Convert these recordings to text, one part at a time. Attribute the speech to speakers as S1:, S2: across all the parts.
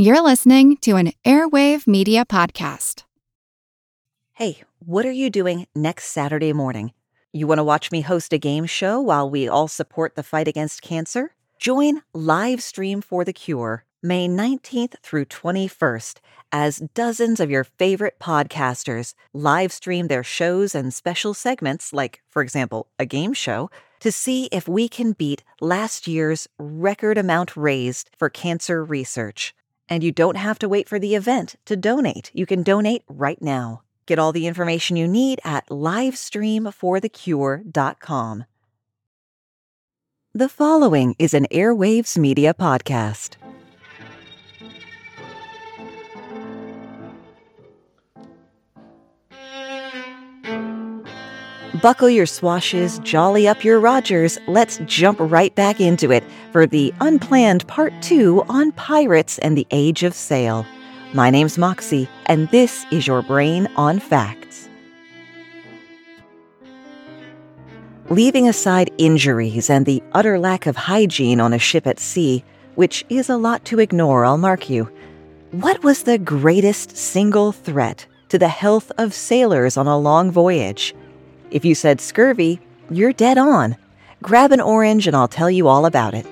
S1: You're listening to an Airwave Media Podcast.
S2: Hey, what are you doing next Saturday morning? You want to watch me host a game show while we all support the fight against cancer? Join Live Stream for the Cure May 19th through 21st as dozens of your favorite podcasters live stream their shows and special segments, like, for example, a game show, to see if we can beat last year's record amount raised for cancer research. And you don't have to wait for the event to donate. You can donate right now. Get all the information you need at livestreamforthecure.com. The following is an Airwaves Media Podcast. Buckle your swashes, jolly up your Rogers. Let's jump right back into it for the unplanned part two on Pirates and the Age of Sail. My name's Moxie, and this is your brain on facts. Leaving aside injuries and the utter lack of hygiene on a ship at sea, which is a lot to ignore, I'll mark you, what was the greatest single threat to the health of sailors on a long voyage? If you said scurvy, you're dead on. Grab an orange and I'll tell you all about it.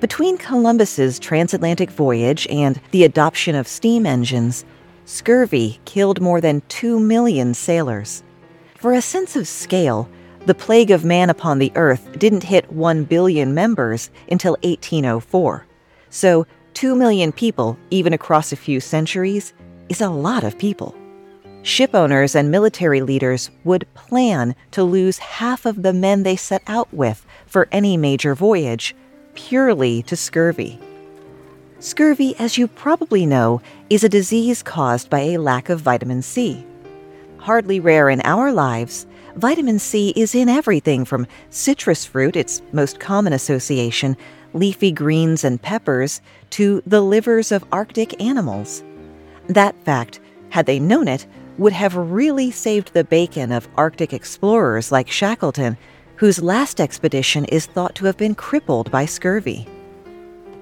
S2: Between Columbus's transatlantic voyage and the adoption of steam engines, scurvy killed more than 2 million sailors. For a sense of scale, the plague of man upon the earth didn't hit 1 billion members until 1804. So, 2 million people, even across a few centuries, is a lot of people. Shipowners and military leaders would plan to lose half of the men they set out with for any major voyage, purely to scurvy. Scurvy, as you probably know, is a disease caused by a lack of vitamin C. Hardly rare in our lives, vitamin C is in everything from citrus fruit, its most common association, leafy greens and peppers, to the livers of Arctic animals. That fact, had they known it, would have really saved the bacon of Arctic explorers like Shackleton, whose last expedition is thought to have been crippled by scurvy.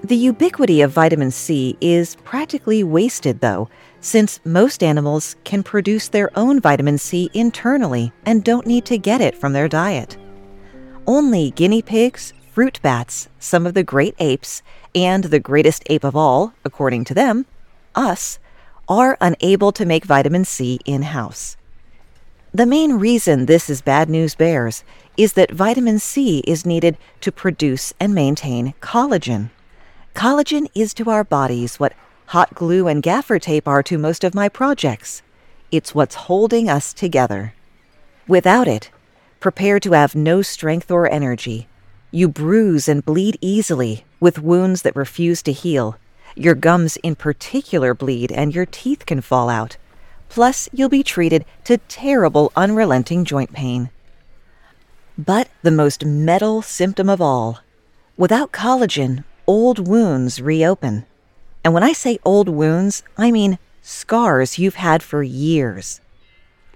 S2: The ubiquity of vitamin C is practically wasted, though, since most animals can produce their own vitamin C internally and don't need to get it from their diet. Only guinea pigs, fruit bats, some of the great apes, and the greatest ape of all, according to them, us, are unable to make vitamin C in house. The main reason this is bad news bears is that vitamin C is needed to produce and maintain collagen. Collagen is to our bodies what hot glue and gaffer tape are to most of my projects. It's what's holding us together. Without it, prepare to have no strength or energy. You bruise and bleed easily with wounds that refuse to heal your gums in particular bleed and your teeth can fall out. Plus, you'll be treated to terrible, unrelenting joint pain. But the most metal symptom of all without collagen, old wounds reopen. And when I say old wounds, I mean scars you've had for years.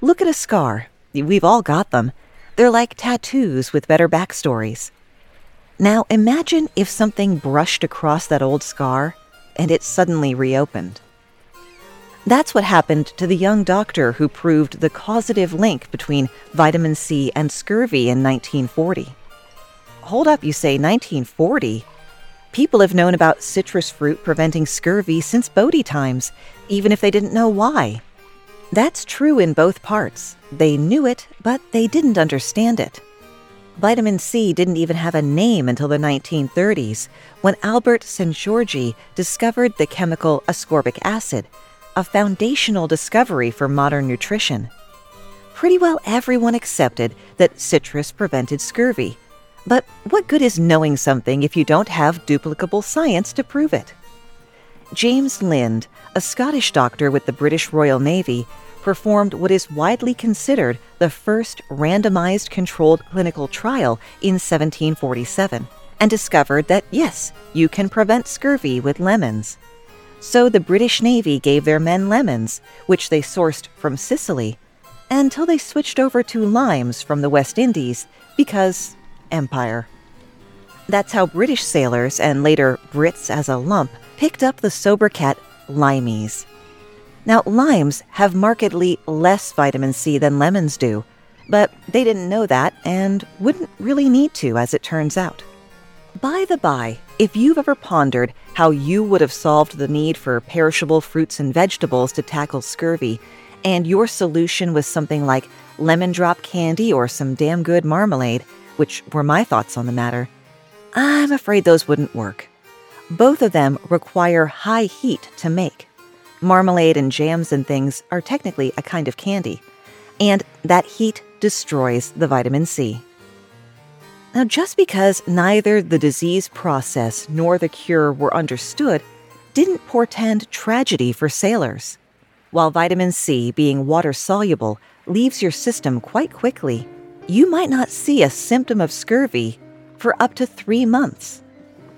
S2: Look at a scar. We've all got them. They're like tattoos with better backstories. Now imagine if something brushed across that old scar and it suddenly reopened. That's what happened to the young doctor who proved the causative link between vitamin C and scurvy in 1940. Hold up, you say 1940? People have known about citrus fruit preventing scurvy since Bodie times, even if they didn't know why. That's true in both parts. They knew it, but they didn't understand it. Vitamin C didn't even have a name until the 1930s, when Albert Szent-Györgyi discovered the chemical ascorbic acid, a foundational discovery for modern nutrition. Pretty well everyone accepted that citrus prevented scurvy. But what good is knowing something if you don't have duplicable science to prove it? James Lind, a Scottish doctor with the British Royal Navy, performed what is widely considered the first randomized controlled clinical trial in 1747 and discovered that yes, you can prevent scurvy with lemons. So the British Navy gave their men lemons, which they sourced from Sicily, until they switched over to limes from the West Indies because empire. That's how British sailors, and later Brits as a lump, picked up the sobriquet limeys. Now, limes have markedly less vitamin C than lemons do, but they didn't know that and wouldn't really need to, as it turns out. By the by, if you've ever pondered how you would have solved the need for perishable fruits and vegetables to tackle scurvy, and your solution was something like lemon drop candy or some damn good marmalade, which were my thoughts on the matter, I'm afraid those wouldn't work. Both of them require high heat to make. Marmalade and jams and things are technically a kind of candy, and that heat destroys the vitamin C. Now, just because neither the disease process nor the cure were understood didn't portend tragedy for sailors. While vitamin C, being water soluble, leaves your system quite quickly, you might not see a symptom of scurvy for up to three months.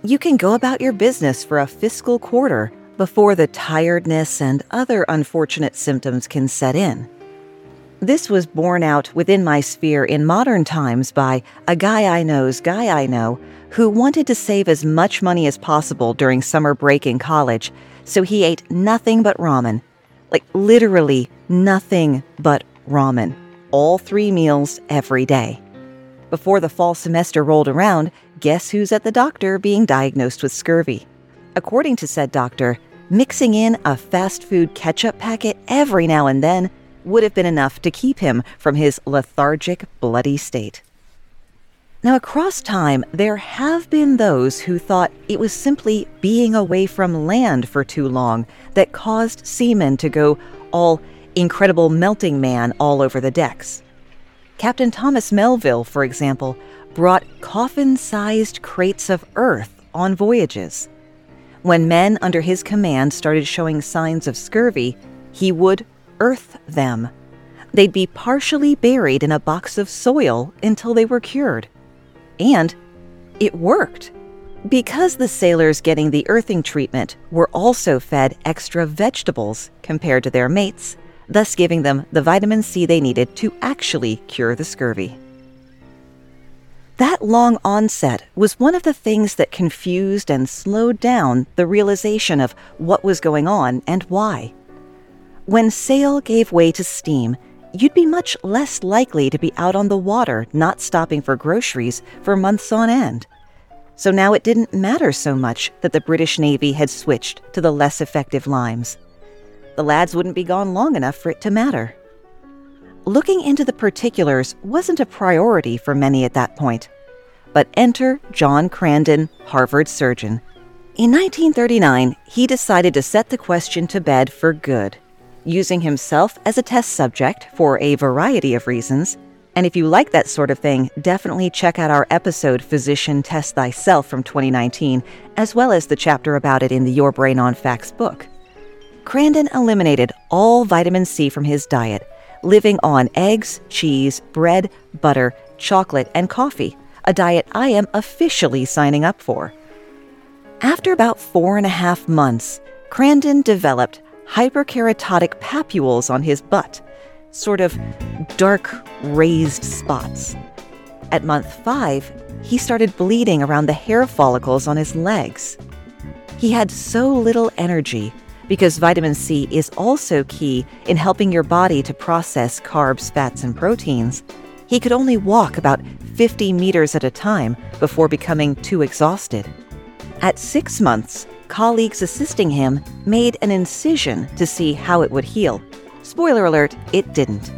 S2: You can go about your business for a fiscal quarter before the tiredness and other unfortunate symptoms can set in. This was borne out within my sphere in modern times by a guy I know's guy I know who wanted to save as much money as possible during summer break in college, so he ate nothing but ramen. Like literally nothing but ramen. All three meals every day. Before the fall semester rolled around, guess who's at the doctor being diagnosed with scurvy? According to said doctor, mixing in a fast food ketchup packet every now and then would have been enough to keep him from his lethargic, bloody state. Now, across time, there have been those who thought it was simply being away from land for too long that caused seamen to go all incredible melting man all over the decks. Captain Thomas Melville, for example, brought coffin sized crates of earth on voyages. When men under his command started showing signs of scurvy, he would earth them. They'd be partially buried in a box of soil until they were cured. And it worked. Because the sailors getting the earthing treatment were also fed extra vegetables compared to their mates, thus giving them the vitamin C they needed to actually cure the scurvy. That long onset was one of the things that confused and slowed down the realization of what was going on and why. When sail gave way to steam, you'd be much less likely to be out on the water not stopping for groceries for months on end. So now it didn't matter so much that the British Navy had switched to the less effective limes. The lads wouldn't be gone long enough for it to matter. Looking into the particulars wasn't a priority for many at that point. But enter John Crandon, Harvard surgeon. In 1939, he decided to set the question to bed for good using himself as a test subject for a variety of reasons. And if you like that sort of thing, definitely check out our episode Physician Test Thyself from 2019, as well as the chapter about it in the Your Brain on Facts book. Crandon eliminated all vitamin C from his diet, living on eggs, cheese, bread, butter, chocolate, and coffee, a diet I am officially signing up for. After about four and a half months, Crandon developed hyperkeratotic papules on his butt, sort of dark, raised spots. At month five, he started bleeding around the hair follicles on his legs. He had so little energy because vitamin C is also key in helping your body to process carbs, fats, and proteins. He could only walk about 50 meters at a time before becoming too exhausted. At six months, colleagues assisting him made an incision to see how it would heal. Spoiler alert, it didn't.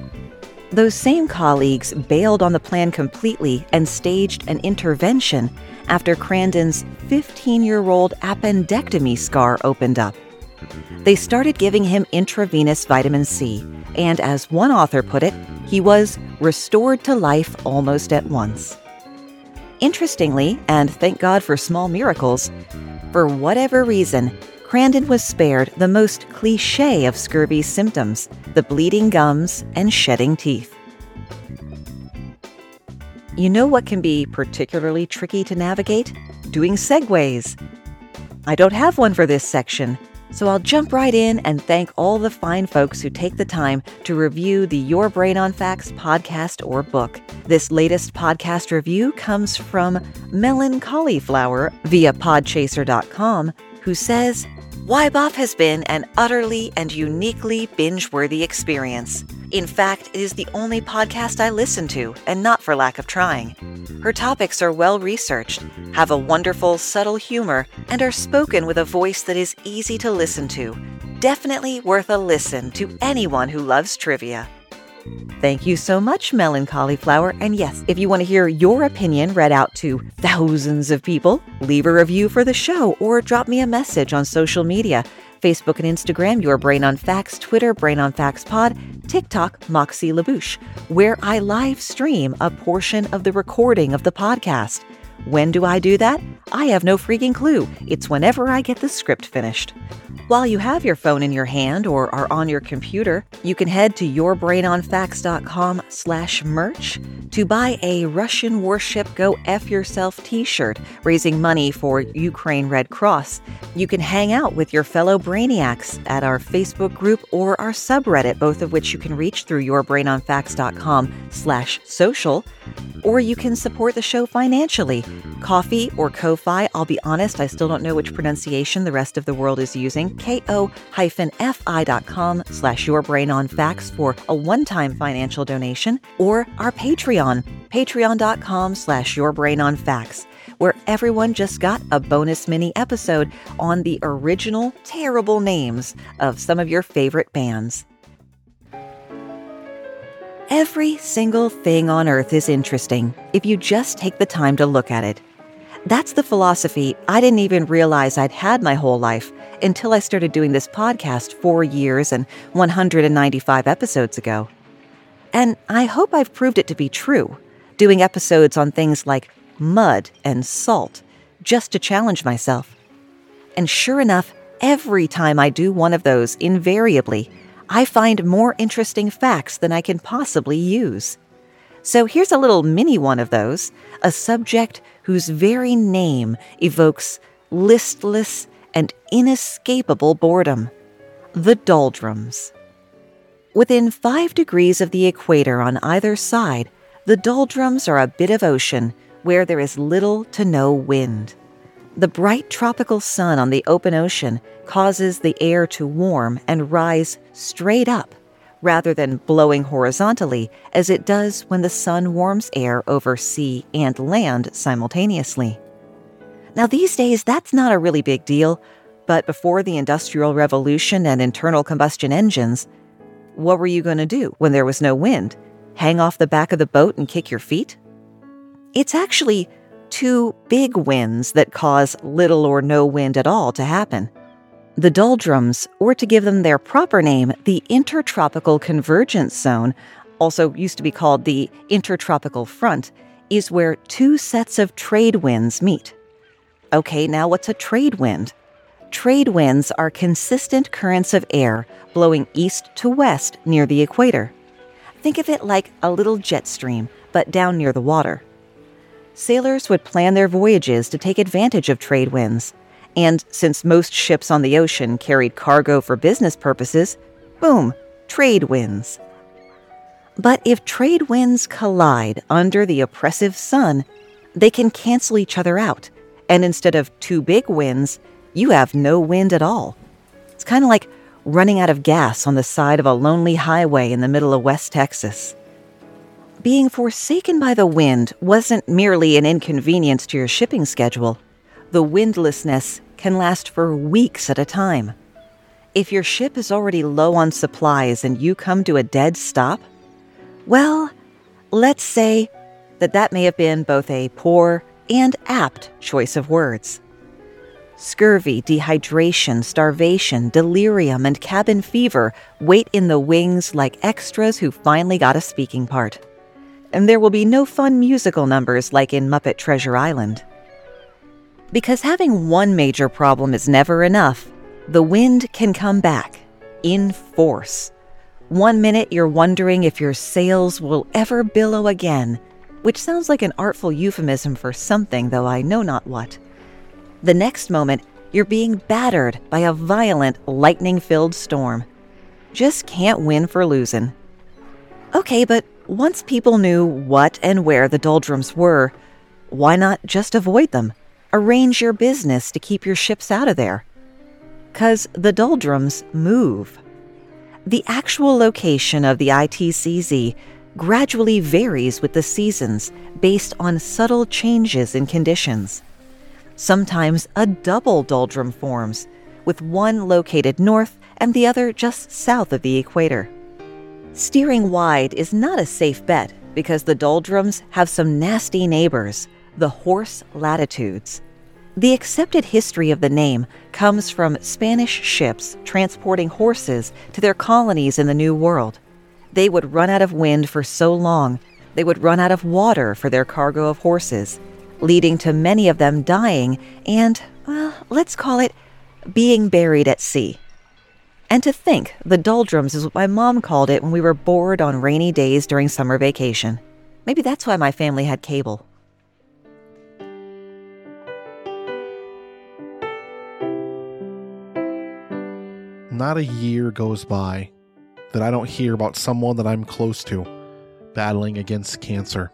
S2: Those same colleagues bailed on the plan completely and staged an intervention after Crandon's 15 year old appendectomy scar opened up. They started giving him intravenous vitamin C, and as one author put it, he was restored to life almost at once. Interestingly, and thank God for small miracles, for whatever reason, Crandon was spared the most cliche of scurvy symptoms the bleeding gums and shedding teeth. You know what can be particularly tricky to navigate? Doing segues. I don't have one for this section, so I'll jump right in and thank all the fine folks who take the time to review the Your Brain on Facts podcast or book. This latest podcast review comes from Melon Cauliflower via podchaser.com, who says, Wyboff has been an utterly and uniquely binge worthy experience. In fact, it is the only podcast I listen to, and not for lack of trying. Her topics are well researched, have a wonderful, subtle humor, and are spoken with a voice that is easy to listen to. Definitely worth a listen to anyone who loves trivia. Thank you so much, Melon Cauliflower. And yes, if you want to hear your opinion read out to thousands of people, leave a review for the show or drop me a message on social media. Facebook and Instagram, Your Brain on Facts, Twitter, Brain on Facts Pod, TikTok, Moxie LaBouche, where I live stream a portion of the recording of the podcast. When do I do that? I have no freaking clue. It's whenever I get the script finished. While you have your phone in your hand or are on your computer, you can head to yourbrainonfacts.com slash merch to buy a Russian Warship Go F Yourself t-shirt raising money for Ukraine Red Cross. You can hang out with your fellow brainiacs at our Facebook group or our subreddit, both of which you can reach through yourbrainonfacts.com slash social, or you can support the show financially. Ko-fi or Ko-fi, I'll be honest, I still don't know which pronunciation the rest of the world is using ko-fi.com slash yourbrainonfacts for a one-time financial donation, or our Patreon, patreon.com slash yourbrainonfacts, where everyone just got a bonus mini episode on the original terrible names of some of your favorite bands. Every single thing on earth is interesting if you just take the time to look at it. That's the philosophy I didn't even realize I'd had my whole life until I started doing this podcast four years and 195 episodes ago. And I hope I've proved it to be true, doing episodes on things like mud and salt, just to challenge myself. And sure enough, every time I do one of those, invariably, I find more interesting facts than I can possibly use. So here's a little mini one of those a subject whose very name evokes listless and inescapable boredom the doldrums. Within five degrees of the equator on either side, the doldrums are a bit of ocean where there is little to no wind. The bright tropical sun on the open ocean causes the air to warm and rise straight up rather than blowing horizontally as it does when the sun warms air over sea and land simultaneously. Now, these days, that's not a really big deal, but before the Industrial Revolution and internal combustion engines, what were you going to do when there was no wind? Hang off the back of the boat and kick your feet? It's actually two big winds that cause little or no wind at all to happen. The doldrums, or to give them their proper name, the Intertropical Convergence Zone, also used to be called the Intertropical Front, is where two sets of trade winds meet. Okay, now what's a trade wind? Trade winds are consistent currents of air blowing east to west near the equator. Think of it like a little jet stream, but down near the water. Sailors would plan their voyages to take advantage of trade winds and since most ships on the ocean carried cargo for business purposes, boom, trade winds. But if trade winds collide under the oppressive sun, they can cancel each other out, and instead of two big winds, you have no wind at all. It's kind of like running out of gas on the side of a lonely highway in the middle of West Texas. Being forsaken by the wind wasn't merely an inconvenience to your shipping schedule. The windlessness can last for weeks at a time. If your ship is already low on supplies and you come to a dead stop, well, let's say that that may have been both a poor and apt choice of words. Scurvy, dehydration, starvation, delirium, and cabin fever wait in the wings like extras who finally got a speaking part. And there will be no fun musical numbers like in Muppet Treasure Island. Because having one major problem is never enough, the wind can come back in force. One minute you're wondering if your sails will ever billow again, which sounds like an artful euphemism for something, though I know not what. The next moment, you're being battered by a violent, lightning filled storm. Just can't win for losing. Okay, but once people knew what and where the doldrums were, why not just avoid them? Arrange your business to keep your ships out of there. Because the doldrums move. The actual location of the ITCZ gradually varies with the seasons based on subtle changes in conditions. Sometimes a double doldrum forms, with one located north and the other just south of the equator. Steering wide is not a safe bet because the doldrums have some nasty neighbors, the horse latitudes. The accepted history of the name comes from Spanish ships transporting horses to their colonies in the New World. They would run out of wind for so long, they would run out of water for their cargo of horses, leading to many of them dying and, well, let's call it being buried at sea. And to think the doldrums is what my mom called it when we were bored on rainy days during summer vacation. Maybe that's why my family had cable.
S3: Not a year goes by that I don't hear about someone that I'm close to battling against cancer.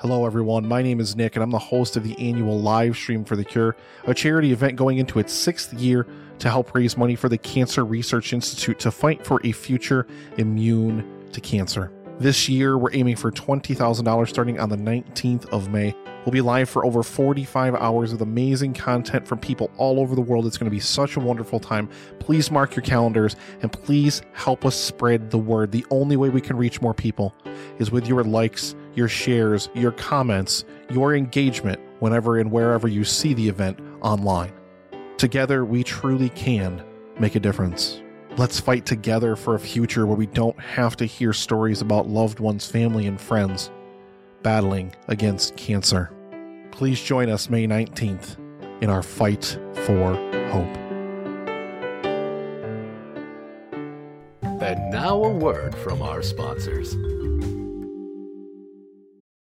S3: Hello, everyone. My name is Nick, and I'm the host of the annual live stream for the cure, a charity event going into its sixth year to help raise money for the Cancer Research Institute to fight for a future immune to cancer. This year, we're aiming for $20,000 starting on the 19th of May. We'll be live for over 45 hours with amazing content from people all over the world. It's going to be such a wonderful time. Please mark your calendars and please help us spread the word. The only way we can reach more people is with your likes, your shares, your comments, your engagement whenever and wherever you see the event online. Together, we truly can make a difference. Let's fight together for a future where we don't have to hear stories about loved ones, family, and friends battling against cancer. Please join us May 19th in our fight for hope.
S4: And now a word from our sponsors.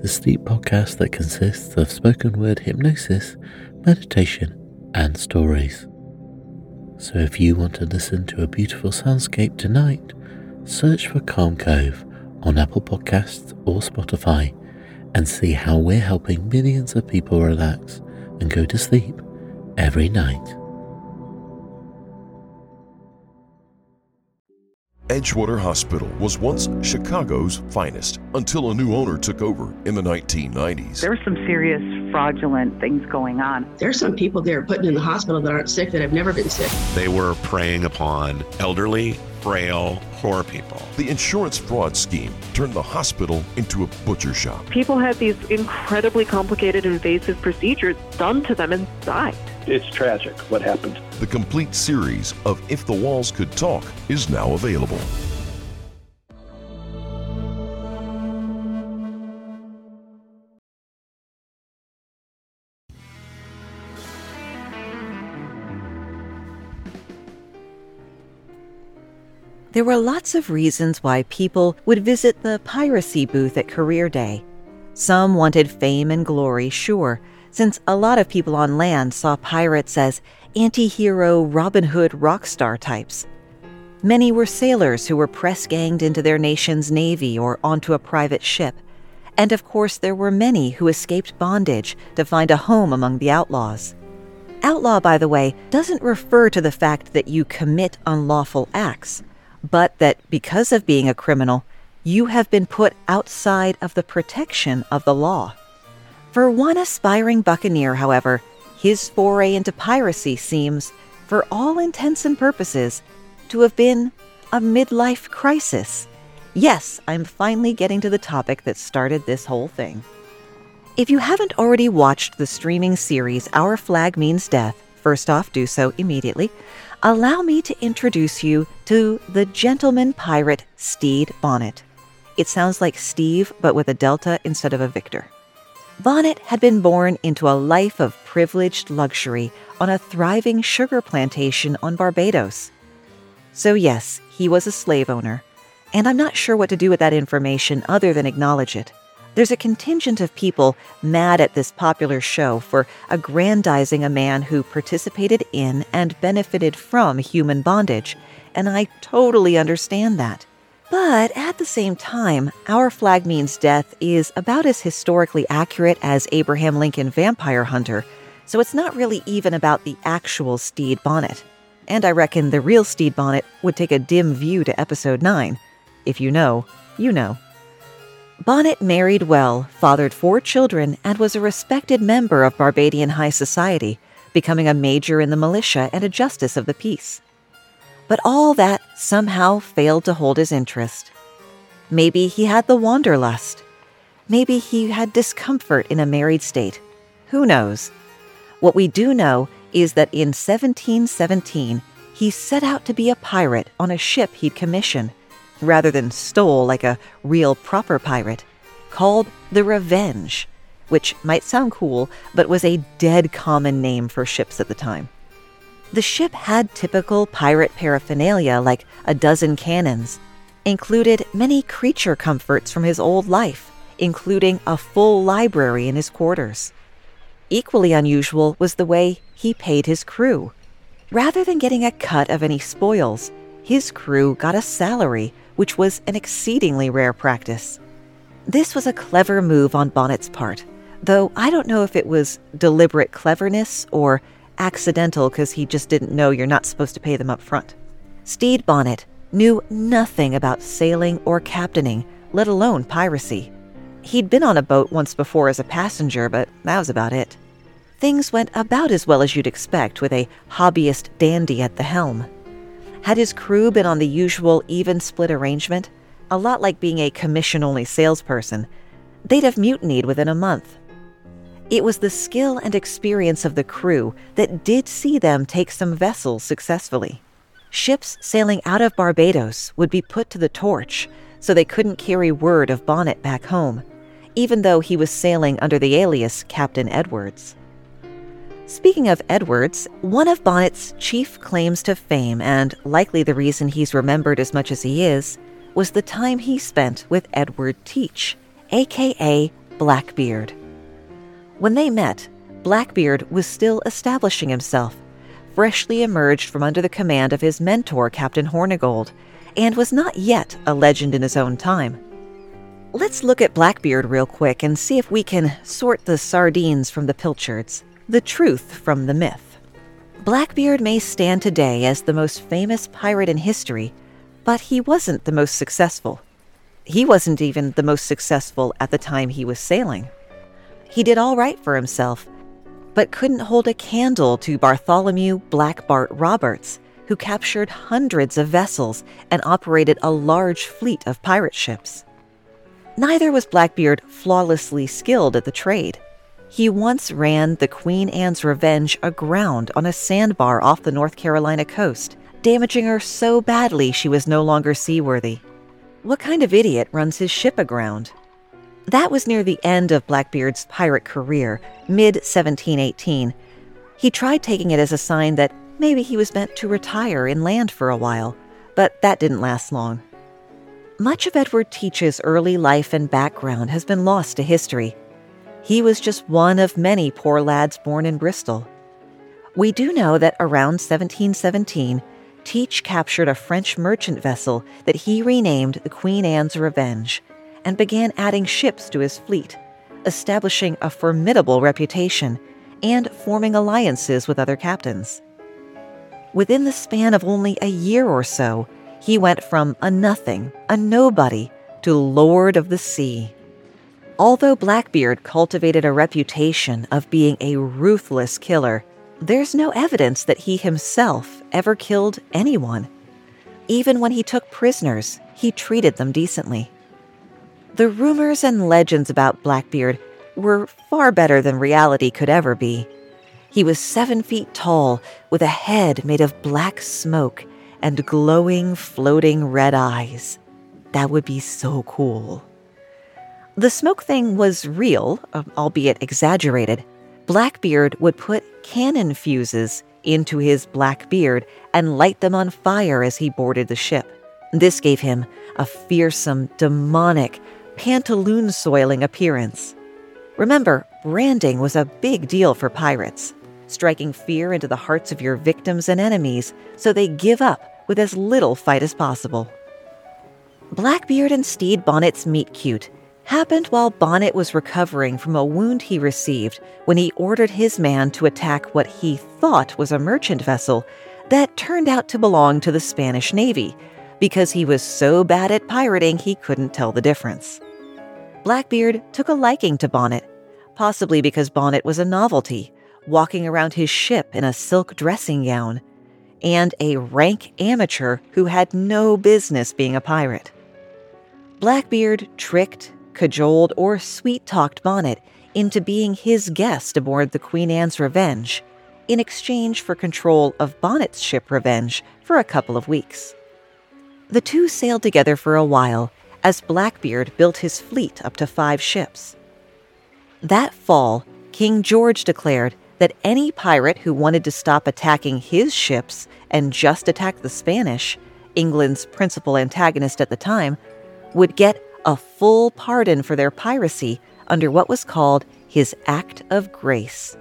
S5: the sleep podcast that consists of spoken word hypnosis, meditation, and stories. So if you want to listen to a beautiful soundscape tonight, search for Calm Cove on Apple Podcasts or Spotify and see how we're helping millions of people relax and go to sleep every night.
S6: Edgewater Hospital was once Chicago's finest until a new owner took over in the 1990s.
S7: There were some serious fraudulent things going on.
S8: There's some people there putting in the hospital that aren't sick that have never been sick.
S9: They were preying upon elderly, frail, poor people.
S6: The insurance fraud scheme turned the hospital into a butcher shop.
S10: People had these incredibly complicated invasive procedures done to them and died.
S11: It's tragic what happened.
S6: The complete series of If the Walls Could Talk is now available.
S2: There were lots of reasons why people would visit the piracy booth at Career Day. Some wanted fame and glory, sure, since a lot of people on land saw pirates as anti hero Robin Hood rock star types. Many were sailors who were press ganged into their nation's navy or onto a private ship. And of course, there were many who escaped bondage to find a home among the outlaws. Outlaw, by the way, doesn't refer to the fact that you commit unlawful acts, but that because of being a criminal, you have been put outside of the protection of the law. For one aspiring buccaneer, however, his foray into piracy seems, for all intents and purposes, to have been a midlife crisis. Yes, I'm finally getting to the topic that started this whole thing. If you haven't already watched the streaming series Our Flag Means Death, first off, do so immediately. Allow me to introduce you to the gentleman pirate Stede Bonnet. It sounds like Steve, but with a delta instead of a Victor. Bonnet had been born into a life of privileged luxury on a thriving sugar plantation on Barbados. So, yes, he was a slave owner, and I'm not sure what to do with that information other than acknowledge it. There's a contingent of people mad at this popular show for aggrandizing a man who participated in and benefited from human bondage, and I totally understand that. But at the same time, Our Flag Means Death is about as historically accurate as Abraham Lincoln Vampire Hunter, so it's not really even about the actual Stede Bonnet. And I reckon the real Stede Bonnet would take a dim view to episode 9. If you know, you know. Bonnet married well, fathered four children, and was a respected member of Barbadian high society, becoming a major in the militia and a justice of the peace. But all that somehow failed to hold his interest. Maybe he had the wanderlust. Maybe he had discomfort in a married state. Who knows? What we do know is that in 1717, he set out to be a pirate on a ship he'd commissioned rather than stole like a real proper pirate, called the Revenge, which might sound cool, but was a dead common name for ships at the time. The ship had typical pirate paraphernalia like a dozen cannons, included many creature comforts from his old life, including a full library in his quarters. Equally unusual was the way he paid his crew. Rather than getting a cut of any spoils, his crew got a salary which was an exceedingly rare practice. This was a clever move on Bonnet's part, though I don't know if it was deliberate cleverness or accidental because he just didn't know you're not supposed to pay them up front. Stede Bonnet knew nothing about sailing or captaining, let alone piracy. He'd been on a boat once before as a passenger, but that was about it. Things went about as well as you'd expect with a hobbyist dandy at the helm. Had his crew been on the usual even split arrangement, a lot like being a commission only salesperson, they'd have mutinied within a month. It was the skill and experience of the crew that did see them take some vessels successfully. Ships sailing out of Barbados would be put to the torch so they couldn't carry word of Bonnet back home, even though he was sailing under the alias Captain Edwards. Speaking of Edwards, one of Bonnet's chief claims to fame, and likely the reason he's remembered as much as he is, was the time he spent with Edward Teach, aka Blackbeard. When they met, Blackbeard was still establishing himself, freshly emerged from under the command of his mentor, Captain Hornigold, and was not yet a legend in his own time. Let's look at Blackbeard real quick and see if we can sort the sardines from the pilchards the truth from the myth. Blackbeard may stand today as the most famous pirate in history, but he wasn't the most successful. He wasn't even the most successful at the time he was sailing. He did all right for himself, but couldn't hold a candle to Bartholomew Black Bart Roberts, who captured hundreds of vessels and operated a large fleet of pirate ships. Neither was Blackbeard flawlessly skilled at the trade. He once ran the Queen Anne's Revenge aground on a sandbar off the North Carolina coast, damaging her so badly she was no longer seaworthy. What kind of idiot runs his ship aground? That was near the end of Blackbeard's pirate career, mid 1718. He tried taking it as a sign that maybe he was meant to retire inland for a while, but that didn't last long. Much of Edward Teach's early life and background has been lost to history. He was just one of many poor lads born in Bristol. We do know that around 1717, Teach captured a French merchant vessel that he renamed the Queen Anne's Revenge and began adding ships to his fleet, establishing a formidable reputation and forming alliances with other captains. Within the span of only a year or so, he went from a nothing, a nobody, to Lord of the Sea. Although Blackbeard cultivated a reputation of being a ruthless killer, there's no evidence that he himself ever killed anyone. Even when he took prisoners, he treated them decently. The rumors and legends about Blackbeard were far better than reality could ever be. He was seven feet tall, with a head made of black smoke and glowing, floating red eyes. That would be so cool. The smoke thing was real, uh, albeit exaggerated. Blackbeard would put cannon fuses into his black beard and light them on fire as he boarded the ship. This gave him a fearsome, demonic, pantaloon soiling appearance. Remember, branding was a big deal for pirates, striking fear into the hearts of your victims and enemies so they give up with as little fight as possible. Blackbeard and Stede Bonnet's meet cute happened while Bonnet was recovering from a wound he received when he ordered his man to attack what he thought was a merchant vessel that turned out to belong to the Spanish Navy because he was so bad at pirating he couldn't tell the difference. Blackbeard took a liking to Bonnet, possibly because Bonnet was a novelty, walking around his ship in a silk dressing gown, and a rank amateur who had no business being a pirate. Blackbeard tricked, cajoled, or sweet talked Bonnet into being his guest aboard the Queen Anne's Revenge in exchange for control of Bonnet's ship Revenge for a couple of weeks. The two sailed together for a while as Blackbeard built his fleet up to five ships. That fall, King George declared that any pirate who wanted to stop attacking his ships and just attack the Spanish, England's principal antagonist at the time, would get a full pardon for their piracy under what was called his Act of Grace.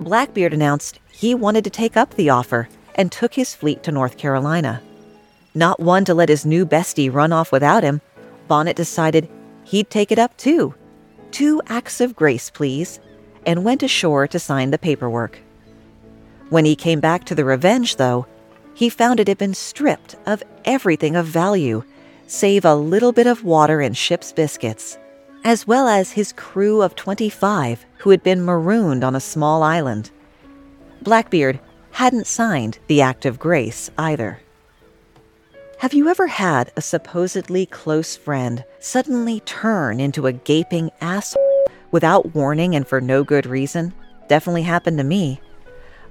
S2: Blackbeard announced he wanted to take up the offer and took his fleet to North Carolina. Not one to let his new bestie run off without him, Bonnet decided he'd take it up too. Two acts of grace, please, and went ashore to sign the paperwork. When he came back to the Revenge, though, he found it had been stripped of everything of value, save a little bit of water and ship's biscuits, as well as his crew of 25 who had been marooned on a small island. Blackbeard hadn't signed the Act of Grace either. Have you ever had a supposedly close friend suddenly turn into a gaping asshole without warning and for no good reason? Definitely happened to me.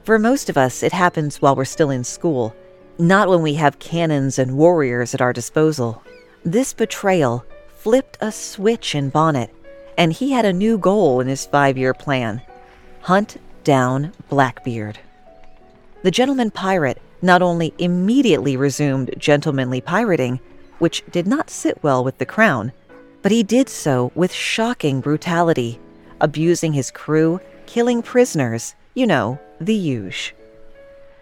S2: For most of us, it happens while we're still in school, not when we have cannons and warriors at our disposal. This betrayal flipped a switch in Bonnet, and he had a new goal in his five year plan hunt down Blackbeard. The gentleman pirate not only immediately resumed gentlemanly pirating, which did not sit well with the crown, but he did so with shocking brutality, abusing his crew, killing prisoners, you know, the huge.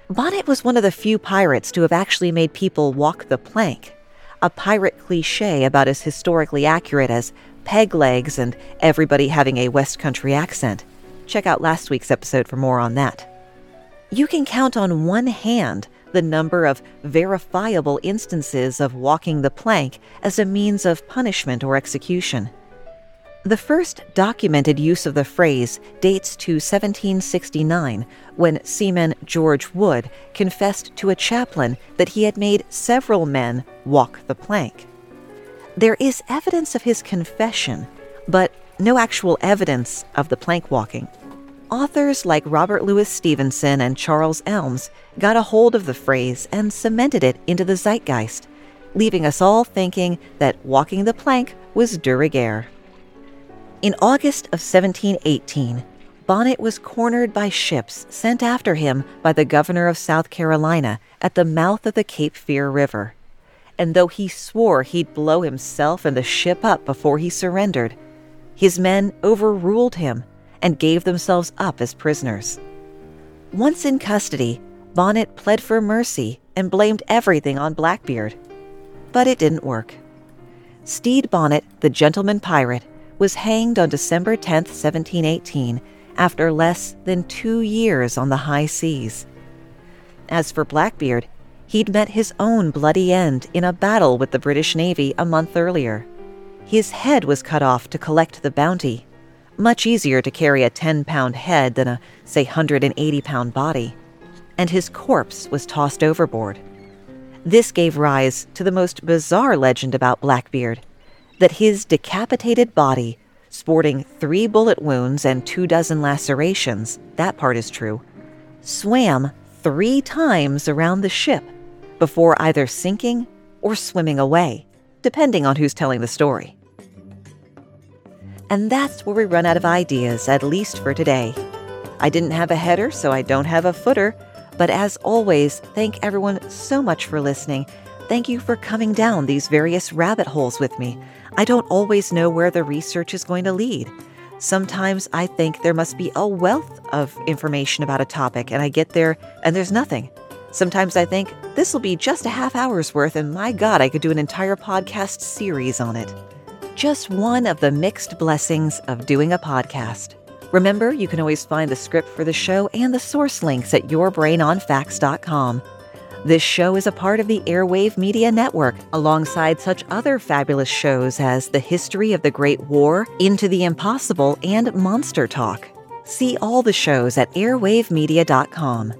S2: Bonnet was one of the few pirates to have actually made people walk the plank, a pirate cliche about as historically accurate as peg legs and everybody having a West Country accent. Check out last week's episode for more on that you can count on one hand the number of verifiable instances of walking the plank as a means of punishment or execution. The first documented use of the phrase dates to 1769 when seaman George Wood confessed to a chaplain that he had made several men walk the plank. There is evidence of his confession, but no actual evidence of the plank walking authors like Robert Louis Stevenson and Charles Ellms got a hold of the phrase and cemented it into the zeitgeist, leaving us all thinking that walking the plank was de rigueur. In August of 1718, Bonnet was cornered by ships sent after him by the governor of South Carolina at the mouth of the Cape Fear River. And though he swore he'd blow himself and the ship up before he surrendered, his men overruled him and gave themselves up as prisoners. Once in custody, Bonnet pled for mercy and blamed everything on Blackbeard. But it didn't work. Stede Bonnet, the gentleman pirate, was hanged on December 10, 1718, after less than two years on the high seas. As for Blackbeard, he'd met his own bloody end in a battle with the British Navy a month earlier. His head was cut off to collect the bounty. Much easier to carry a 10 pound head than a, say, 180 pound body. And his corpse was tossed overboard. This gave rise to the most bizarre legend about Blackbeard that his decapitated body, sporting three bullet wounds and two dozen lacerations, that part is true, swam three times around the ship before either sinking or swimming away, depending on who's telling the story. And that's where we run out of ideas, at least for today. I didn't have a header, so I don't have a footer. But as always, thank everyone so much for listening. Thank you for coming down these various rabbit holes with me. I don't always know where the research is going to lead. Sometimes I think there must be a wealth of information about a topic, and I get there and there's nothing. Sometimes I think this will be just a half hour's worth, and my God, I could do an entire podcast series on it just one of the mixed blessings of doing a podcast. Remember, you can always find the script for the show and the source links at yourbrainonfacts.com. This show is a part of the Airwave Media Network, alongside such other fabulous shows as The History of the Great War, Into the Impossible, and Monster Talk. See all the shows at airwavemedia.com.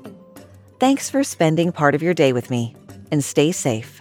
S2: Thanks for spending part of your day with me, and stay safe.